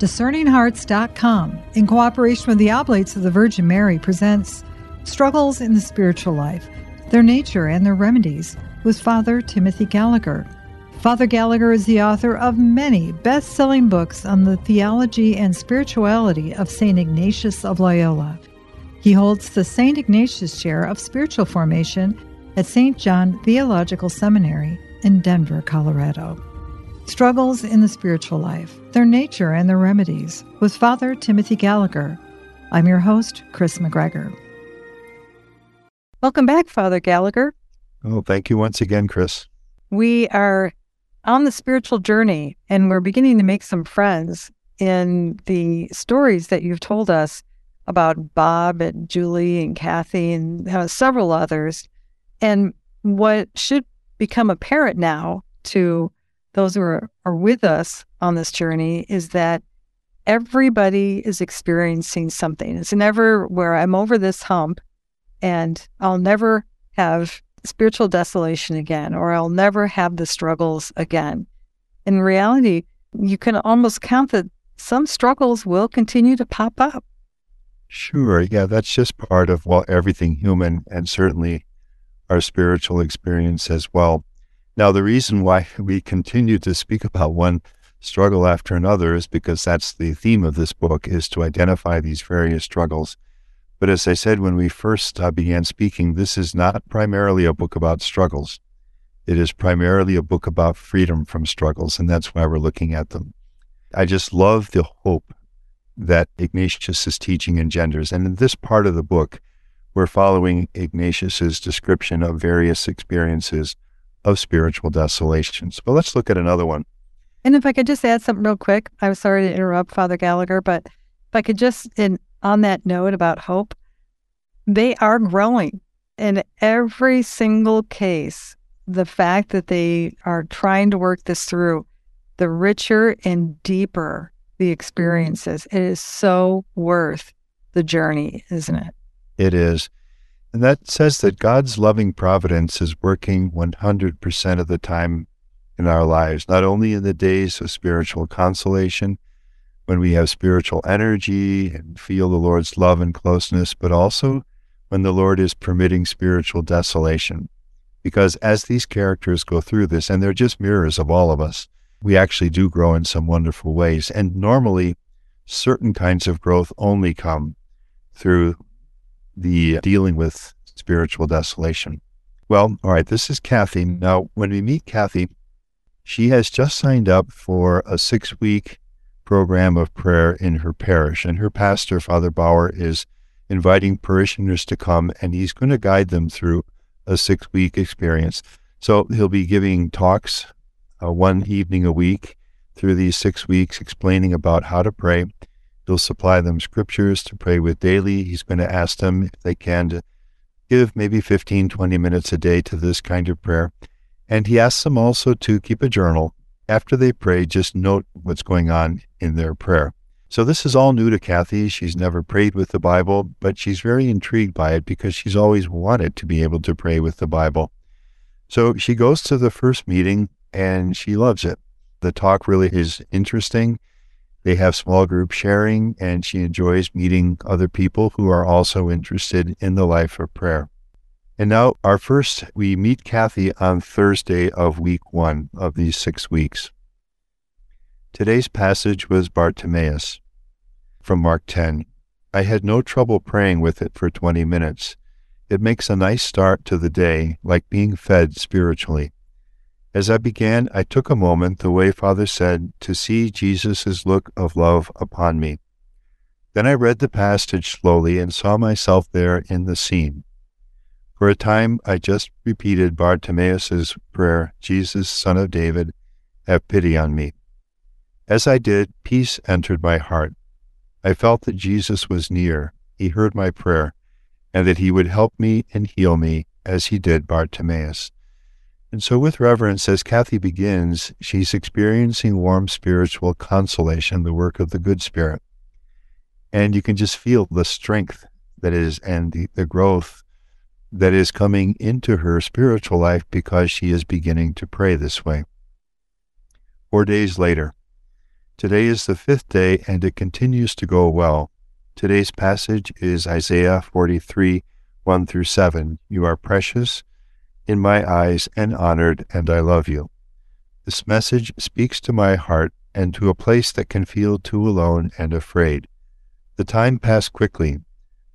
DiscerningHearts.com, in cooperation with the Oblates of the Virgin Mary, presents Struggles in the Spiritual Life, Their Nature and Their Remedies, with Father Timothy Gallagher. Father Gallagher is the author of many best selling books on the theology and spirituality of St. Ignatius of Loyola. He holds the St. Ignatius Chair of Spiritual Formation at St. John Theological Seminary in Denver, Colorado. Struggles in the Spiritual Life, Their Nature and Their Remedies, with Father Timothy Gallagher. I'm your host, Kris McGregor. Welcome back, Father Gallagher. Oh, thank you once again, Kris. We are on the spiritual journey and we're beginning to make some friends in the stories that you've told us about Bob and Julie and Kathy and uh, several others. And what should become apparent now to those who are, are with us on this journey is that everybody is experiencing something. It's never where I'm over this hump and I'll never have spiritual desolation again, or I'll never have the struggles again. In reality, you can almost count that some struggles will continue to pop up. Sure. Yeah, that's just part of well everything human and certainly our spiritual experience as well. Now, the reason why we continue to speak about one struggle after another is because that's the theme of this book is to identify these various struggles. But as I said when we first uh, began speaking, this is not primarily a book about struggles. It is primarily a book about freedom from struggles, and that's why we're looking at them. I just love the hope that Ignatius's teaching engenders. And in this part of the book, we're following Ignatius's description of various experiences of spiritual desolations. But let's look at another one. And if I could just add something real quick, I'm sorry to interrupt Father Gallagher, but if I could just, in on that note about hope, they are growing in every single case. The fact that they are trying to work this through, the richer and deeper the experiences, it is so worth the journey, isn't it? It is. And that says that God's loving providence is working 100% of the time in our lives, not only in the days of spiritual consolation, when we have spiritual energy and feel the Lord's love and closeness, but also when the Lord is permitting spiritual desolation. Because as these characters go through this, and they're just mirrors of all of us, we actually do grow in some wonderful ways. And normally, certain kinds of growth only come through the dealing with spiritual desolation. Well, all right, this is Kathy. Now, when we meet Kathy, she has just signed up for a six week program of prayer in her parish, and her pastor, Father Bauer, is inviting parishioners to come, and he's going to guide them through a six week experience. So he'll be giving talks uh, one evening a week through these six weeks, explaining about how to pray. He'll supply them scriptures to pray with daily. He's going to ask them if they can to give maybe 15, 20 minutes a day to this kind of prayer. And he asks them also to keep a journal. After they pray, just note what's going on in their prayer. So this is all new to Kathy. She's never prayed with the Bible, but she's very intrigued by it because she's always wanted to be able to pray with the Bible. So she goes to the first meeting and she loves it. The talk really is interesting. They have small group sharing, and she enjoys meeting other people who are also interested in the life of prayer. And now, our first, we meet Kathy on Thursday of week one of these six weeks. Today's passage was Bartimaeus from Mark 10. I had no trouble praying with it for 20 minutes. It makes a nice start to the day, like being fed spiritually. As I began, I took a moment, the way Father said, to see Jesus' look of love upon me. Then I read the passage slowly and saw myself there in the scene. For a time, I just repeated Bartimaeus' prayer, Jesus, Son of David, have pity on me. As I did, peace entered my heart. I felt that Jesus was near, he heard my prayer, and that he would help me and heal me as he did Bartimaeus. And so, with reverence, as Kathy begins, she's experiencing warm spiritual consolation, the work of the good spirit. And you can just feel the strength that is and the, the growth that is coming into her spiritual life because she is beginning to pray this way. Four days later, Today is the fifth day, and it continues to go well. Today's passage is Isaiah 43 1 through 7. You are precious in my eyes and honored, and I love you. This message speaks to my heart and to a place that can feel too alone and afraid. The time passed quickly.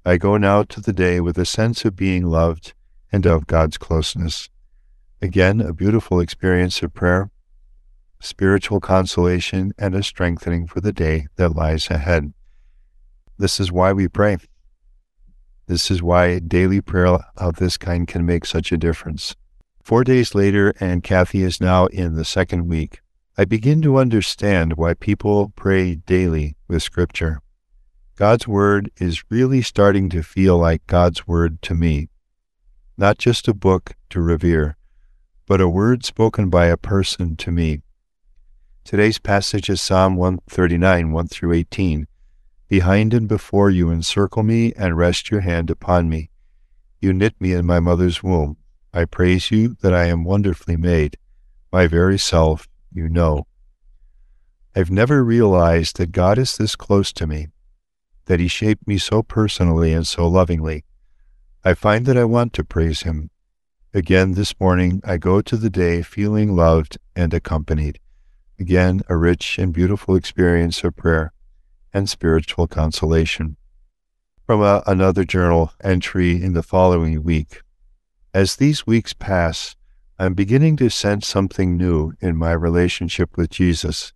I go now to the day with a sense of being loved and of God's closeness. Again, a beautiful experience of prayer, spiritual consolation, and a strengthening for the day that lies ahead. This is why we pray. This is why daily prayer of this kind can make such a difference. Four days later, and Kathy is now in the second week, I begin to understand why people pray daily with Scripture. God's Word is really starting to feel like God's Word to me, not just a book to revere, but a word spoken by a person to me. Today's passage is Psalm 139, 1 through 18. Behind and before you encircle me and rest your hand upon me. You knit me in my mother's womb. I praise you that I am wonderfully made. My very self you know. I've never realized that God is this close to me, that He shaped me so personally and so lovingly. I find that I want to praise Him. Again this morning, I go to the day feeling loved and accompanied. Again, a rich and beautiful experience of prayer and spiritual consolation. From a, another journal entry in the following week. As these weeks pass, I'm beginning to sense something new in my relationship with Jesus.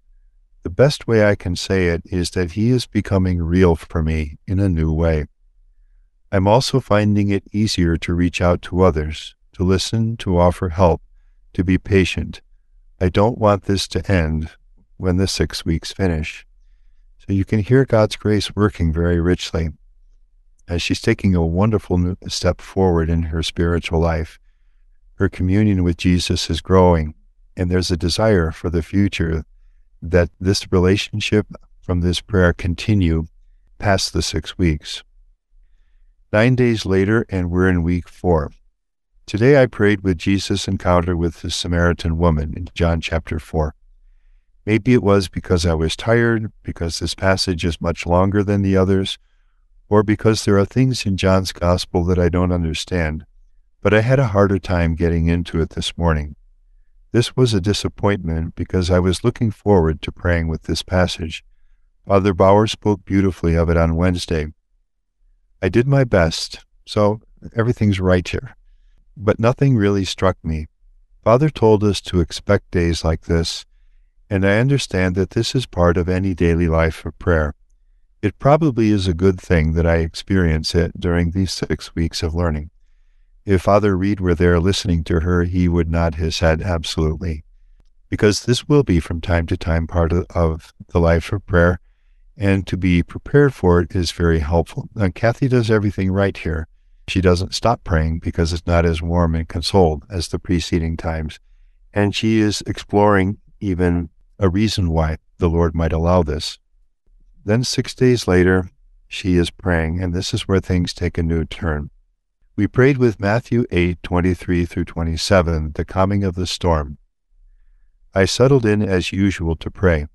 The best way I can say it is that he is becoming real for me in a new way. I'm also finding it easier to reach out to others, to listen, to offer help, to be patient. I don't want this to end when the six weeks finish. So you can hear God's grace working very richly as she's taking a wonderful step forward in her spiritual life. Her communion with Jesus is growing, and there's a desire for the future that this relationship from this prayer continue past the six weeks. Nine days later, and we're in week four. Today I prayed with Jesus' encounter with the Samaritan woman in John chapter 4. Maybe it was because I was tired, because this passage is much longer than the others, or because there are things in John's Gospel that I don't understand, but I had a harder time getting into it this morning. This was a disappointment because I was looking forward to praying with this passage. Father Bauer spoke beautifully of it on Wednesday. I did my best, so everything's right here. But nothing really struck me. Father told us to expect days like this and I understand that this is part of any daily life of prayer. It probably is a good thing that I experience it during these six weeks of learning. If Father Reed were there listening to her, he would nod his head absolutely, because this will be from time to time part of, the life of prayer, and to be prepared for it is very helpful. And Kathy does everything right here. She doesn't stop praying because it's not as warm and consoled as the preceding times. And she is exploring even a reason why the Lord might allow this. Then, six days later, she is praying, and this is where things take a new turn. We prayed with Matthew 8 23 through 27, the coming of the storm. I settled in as usual to pray.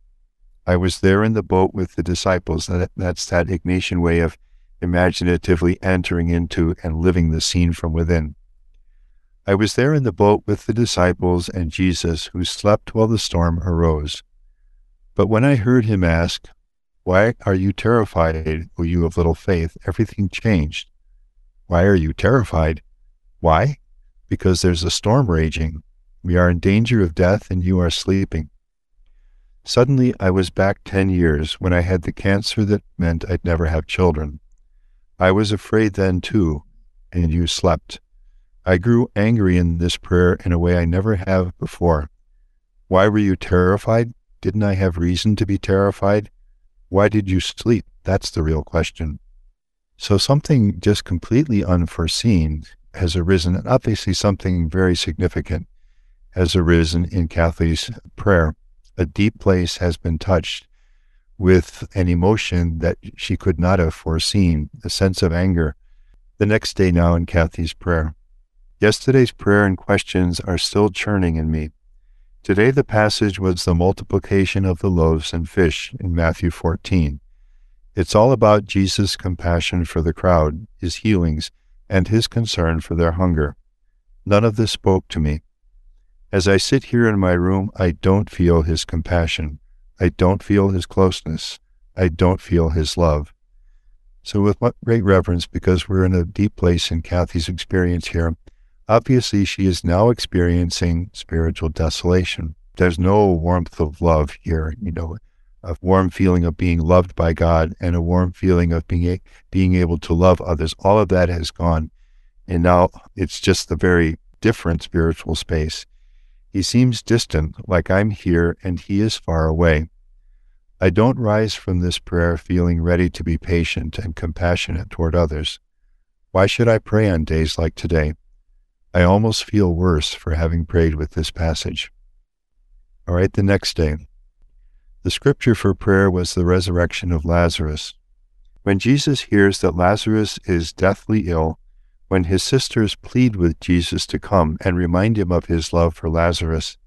I was there in the boat with the disciples. That's that Ignatian way of imaginatively entering into and living the scene from within. I was there in the boat with the disciples and Jesus, who slept while the storm arose. But when I heard him ask, Why are you terrified, O you of little faith? everything changed. Why are you terrified? Why? Because there's a storm raging. We are in danger of death, and you are sleeping. Suddenly, I was back ten years when I had the cancer that meant I'd never have children. I was afraid then, too, and you slept. I grew angry in this prayer in a way I never have before. Why were you terrified? Didn't I have reason to be terrified? Why did you sleep? That's the real question. So something just completely unforeseen has arisen, and obviously something very significant has arisen in Kathy's prayer. A deep place has been touched with an emotion that she could not have foreseen, a sense of anger. The next day now in Kathy's prayer, Yesterday's prayer and questions are still churning in me. Today, the passage was the multiplication of the loaves and fish in Matthew 14. It's all about Jesus' compassion for the crowd, his healings, and his concern for their hunger. None of this spoke to me. As I sit here in my room, I don't feel his compassion. I don't feel his closeness. I don't feel his love. So, with great reverence, because we're in a deep place in Kathy's experience here, obviously she is now experiencing spiritual desolation. There's no warmth of love here, you know, a warm feeling of being loved by God and a warm feeling of being, a, being able to love others. All of that has gone. And now it's just a very different spiritual space. He seems distant, like I'm here and he is far away. I don't rise from this prayer feeling ready to be patient and compassionate toward others. Why should I pray on days like today? I almost feel worse for having prayed with this passage. All right, the next day. The scripture for prayer was the resurrection of Lazarus. When Jesus hears that Lazarus is deathly ill, when his sisters plead with Jesus to come and remind him of his love for Lazarus,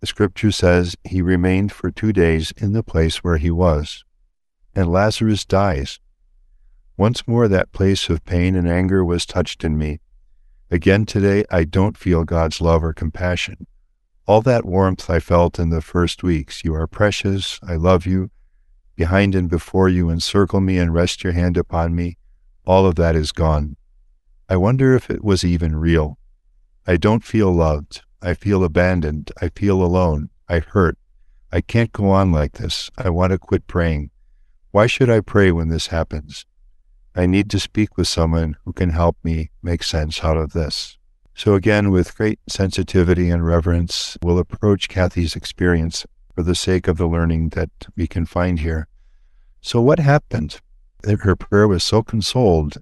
the scripture says he remained for two days in the place where he was, and Lazarus dies. Once more, that place of pain and anger was touched in me. Again today, I don't feel God's love or compassion. All that warmth I felt in the first weeks, you are precious, I love you, behind and before you encircle me and rest your hand upon me, all of that is gone. I wonder if it was even real. I don't feel loved. I feel abandoned. I feel alone. I hurt. I can't go on like this. I want to quit praying. Why should I pray when this happens? I need to speak with someone who can help me make sense out of this. So, again, with great sensitivity and reverence, we'll approach Kathy's experience for the sake of the learning that we can find here. So, what happened? Her prayer was so consoled.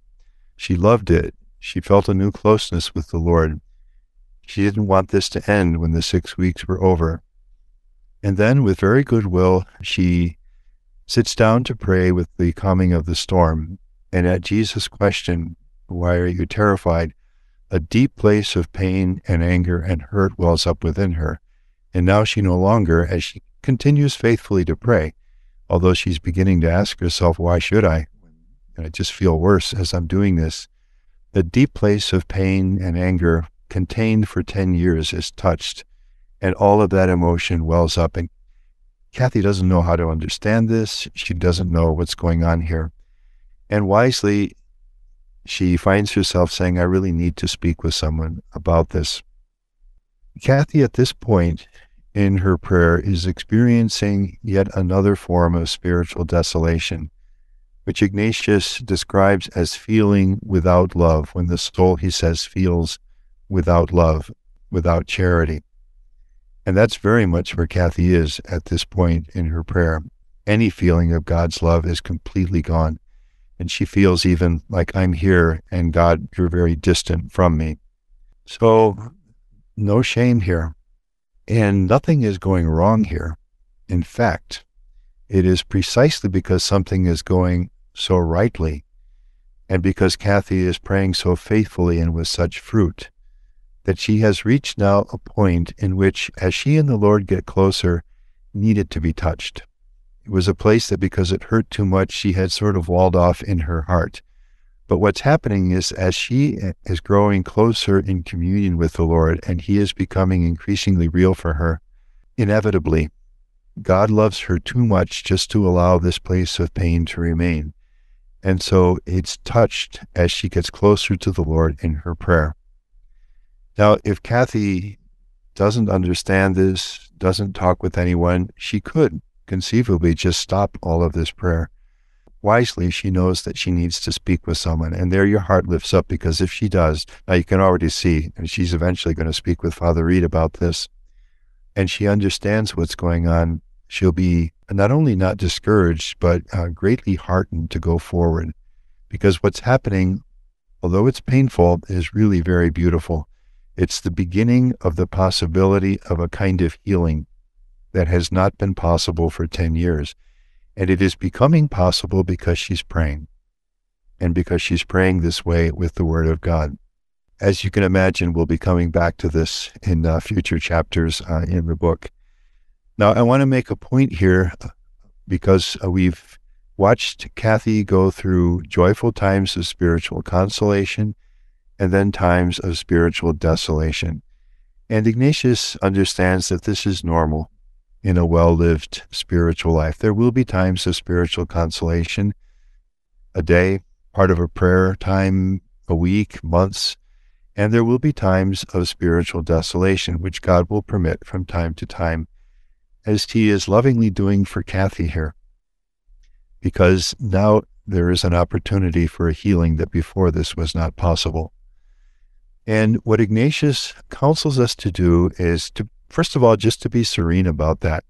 She loved it. She felt a new closeness with the Lord. She didn't want this to end when the six weeks were over. And then, with very good will, she sits down to pray with the coming of the storm. And at Jesus' question, Why are you terrified? a deep place of pain and anger and hurt wells up within her. And now she no longer, as she continues faithfully to pray, although she's beginning to ask herself, Why should I? And I just feel worse as I'm doing this. The deep place of pain and anger contained for 10 years is touched, and all of that emotion wells up. And Kathy doesn't know how to understand this. She doesn't know what's going on here. And wisely, she finds herself saying, I really need to speak with someone about this. Kathy, at this point in her prayer, is experiencing yet another form of spiritual desolation, which Ignatius describes as feeling without love, when the soul, he says, feels without love, without charity. And that's very much where Kathy is at this point in her prayer. Any feeling of God's love is completely gone. And she feels even like I'm here and God, you're very distant from me. So, no shame here. And nothing is going wrong here. In fact, it is precisely because something is going so rightly and because Kathy is praying so faithfully and with such fruit that she has reached now a point in which, as she and the Lord get closer, needed to be touched. It was a place that because it hurt too much, she had sort of walled off in her heart. But what's happening is as she is growing closer in communion with the Lord and he is becoming increasingly real for her, inevitably, God loves her too much just to allow this place of pain to remain. And so it's touched as she gets closer to the Lord in her prayer. Now, if Kathy doesn't understand this, doesn't talk with anyone, she could conceivably just stop all of this prayer. Wisely, she knows that she needs to speak with someone. And there your heart lifts up because if she does, now you can already see, and she's eventually going to speak with Father Reed about this, and she understands what's going on, she'll be not only not discouraged, but uh, greatly heartened to go forward. Because what's happening, although it's painful, is really very beautiful. It's the beginning of the possibility of a kind of healing that has not been possible for 10 years. And it is becoming possible because she's praying and because she's praying this way with the Word of God. as you can imagine, we'll be coming back to this in uh, future chapters uh, in the book. Now, I want to make a point here uh, because uh, we've watched Kathy go through joyful times of spiritual consolation and then times of spiritual desolation. And Ignatius understands that this is normal in a well lived spiritual life. There will be times of spiritual consolation, a day, part of a prayer time, a week, months, and there will be times of spiritual desolation, which God will permit from time to time, as He is lovingly doing for Kathy here. Because now there is an opportunity for a healing that before this was not possible. And what Ignatius counsels us to do is to, first of all, just to be serene about that.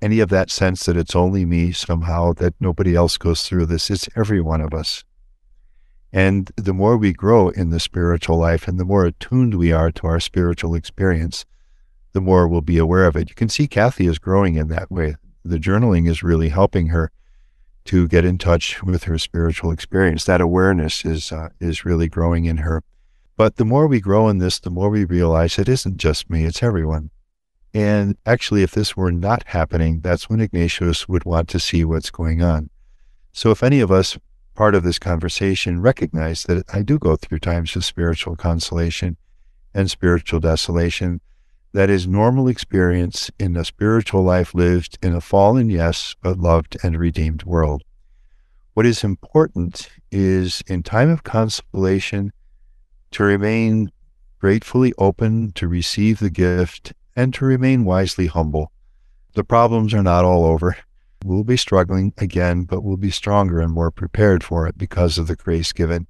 Any of that sense that it's only me somehow, that nobody else goes through this, it's every one of us. And the more we grow in the spiritual life and the more attuned we are to our spiritual experience, the more we'll be aware of it. You can see Kathy is growing in that way. The journaling is really helping her to get in touch with her spiritual experience. That awareness is uh, is really growing in her. But the more we grow in this, the more we realize it isn't just me, it's everyone. And actually, if this were not happening, that's when Ignatius would want to see what's going on. So if any of us part of this conversation recognize that I do go through times of spiritual consolation and spiritual desolation. That is normal experience in a spiritual life lived in a fallen, yes, but loved and redeemed world. What is important is in time of consolation to remain gratefully open to receive the gift and to remain wisely humble. The problems are not all over. We'll be struggling again, but we'll be stronger and more prepared for it because of the grace given.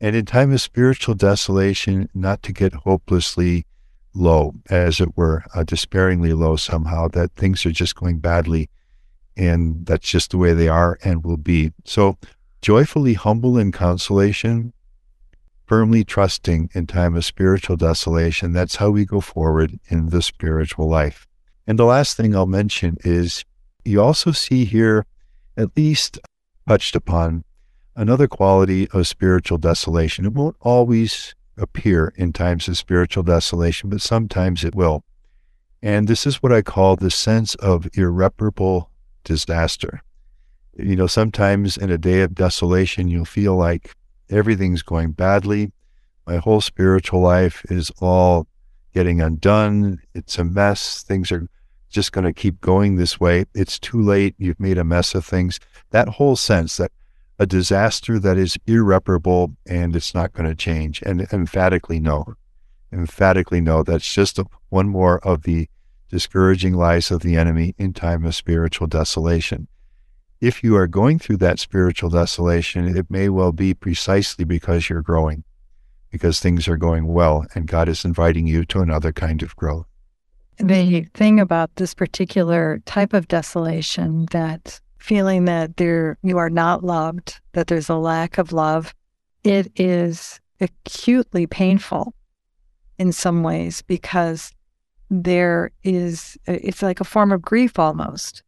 And in time of spiritual desolation, not to get hopelessly low, as it were, uh, despairingly low somehow, that things are just going badly and that's just the way they are and will be. So, joyfully humble in consolation, firmly trusting in time of spiritual desolation. That's how we go forward in the spiritual life. And the last thing I'll mention is you also see here, at least touched upon, another quality of spiritual desolation. It won't always appear in times of spiritual desolation, but sometimes it will. And this is what I call the sense of irreparable disaster. You know, sometimes in a day of desolation, you'll feel like everything's going badly. My whole spiritual life is all getting undone. It's a mess. Things are just going to keep going this way. It's too late. You've made a mess of things. That whole sense that a disaster that is irreparable and it's not going to change. And emphatically no. Emphatically no. That's just one more of the discouraging lies of the enemy in time of spiritual desolation. If you are going through that spiritual desolation, it may well be precisely because you're growing, because things are going well, and God is inviting you to another kind of growth. The thing about this particular type of desolation that feeling that there you are not loved that there's a lack of love it is acutely painful in some ways because there is it's like a form of grief almost.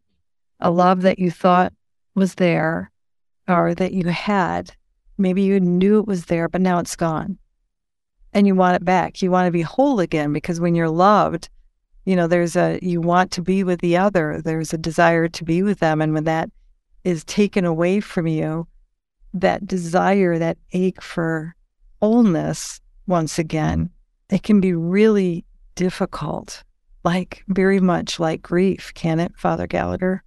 A love that you thought was there or that you had. Maybe you knew it was there but now it's gone. And you want it back. You want to be whole again because when you're loved you know there's a you want to be with the other. There's a desire to be with them. And when that is taken away from you that desire that ache for wholeness once again it can be really difficult like very much like grief can it father gallagher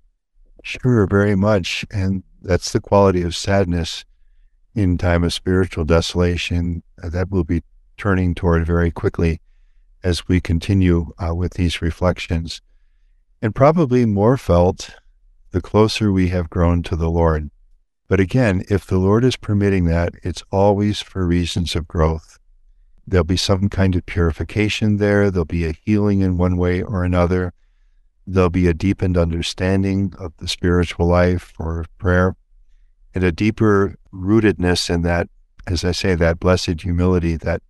sure very much and that's the quality of sadness in time of spiritual desolation that will be turning toward very quickly as we continue uh, with these reflections, and probably more felt the closer we have grown to the Lord. But again, if the Lord is permitting that, it's always for reasons of growth. There'll be some kind of purification there, there'll be a healing in one way or another, there'll be a deepened understanding of the spiritual life or prayer, and a deeper rootedness in that, as I say, that blessed humility that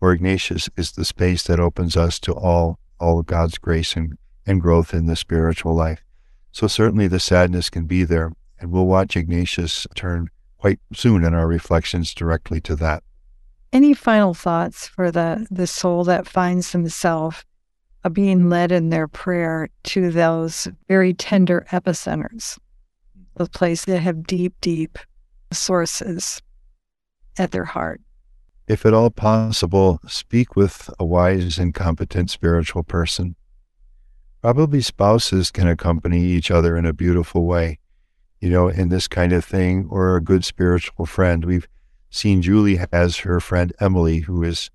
or Ignatius is the space that opens us to all, all of God's grace and, and growth in the spiritual life. So certainly the sadness can be there, and we'll watch Ignatius turn quite soon in our reflections directly to that. Any final thoughts for the, the soul that finds themselves being led in their prayer to those very tender epicenters, mm-hmm. the places that have deep, deep sources at their heart? If at all possible, speak with a wise and competent spiritual person. Probably spouses can accompany each other in a beautiful way, you know, in this kind of thing, or a good spiritual friend. We've seen Julie has her friend Emily, who is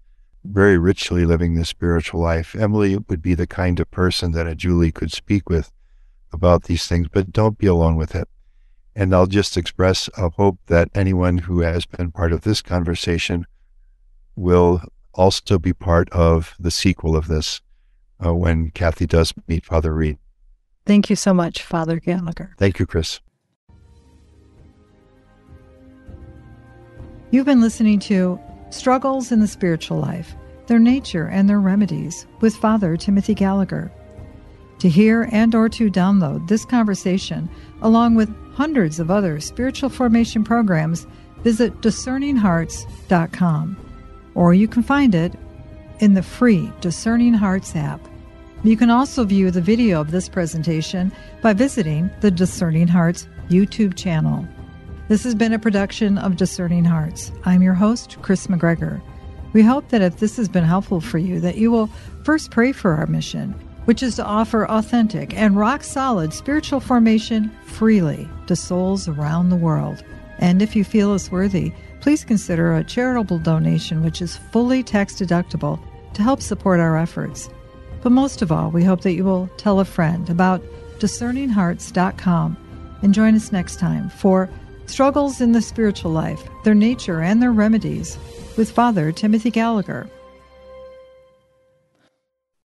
very richly living the spiritual life. Emily would be the kind of person that a Julie could speak with about these things, but don't be alone with it. And I'll just express a hope that anyone who has been part of this conversation will also be part of the sequel of this uh, when Kathy does meet Father Reed. Thank you so much, Father Gallagher. Thank you, Kris. You've been listening to Struggles in the Spiritual Life Their Nature and Their Remedies with Father Timothy Gallagher. To hear and or to download this conversation along with hundreds of other spiritual formation programs, visit discerninghearts.com or you can find it in the free Discerning Hearts app. You can also view the video of this presentation by visiting the Discerning Hearts YouTube channel. This has been a production of Discerning Hearts. I'm your host, Kris McGregor. We hope that if this has been helpful for you, that you will first pray for our mission, which is to offer authentic and rock solid spiritual formation freely to souls around the world. And if you feel us worthy, please consider a charitable donation which is fully tax deductible to help support our efforts. But most of all, we hope that you will tell a friend about discerninghearts.com and join us next time for Struggles in the Spiritual Life, Their Nature and Their Remedies with Father Timothy Gallagher.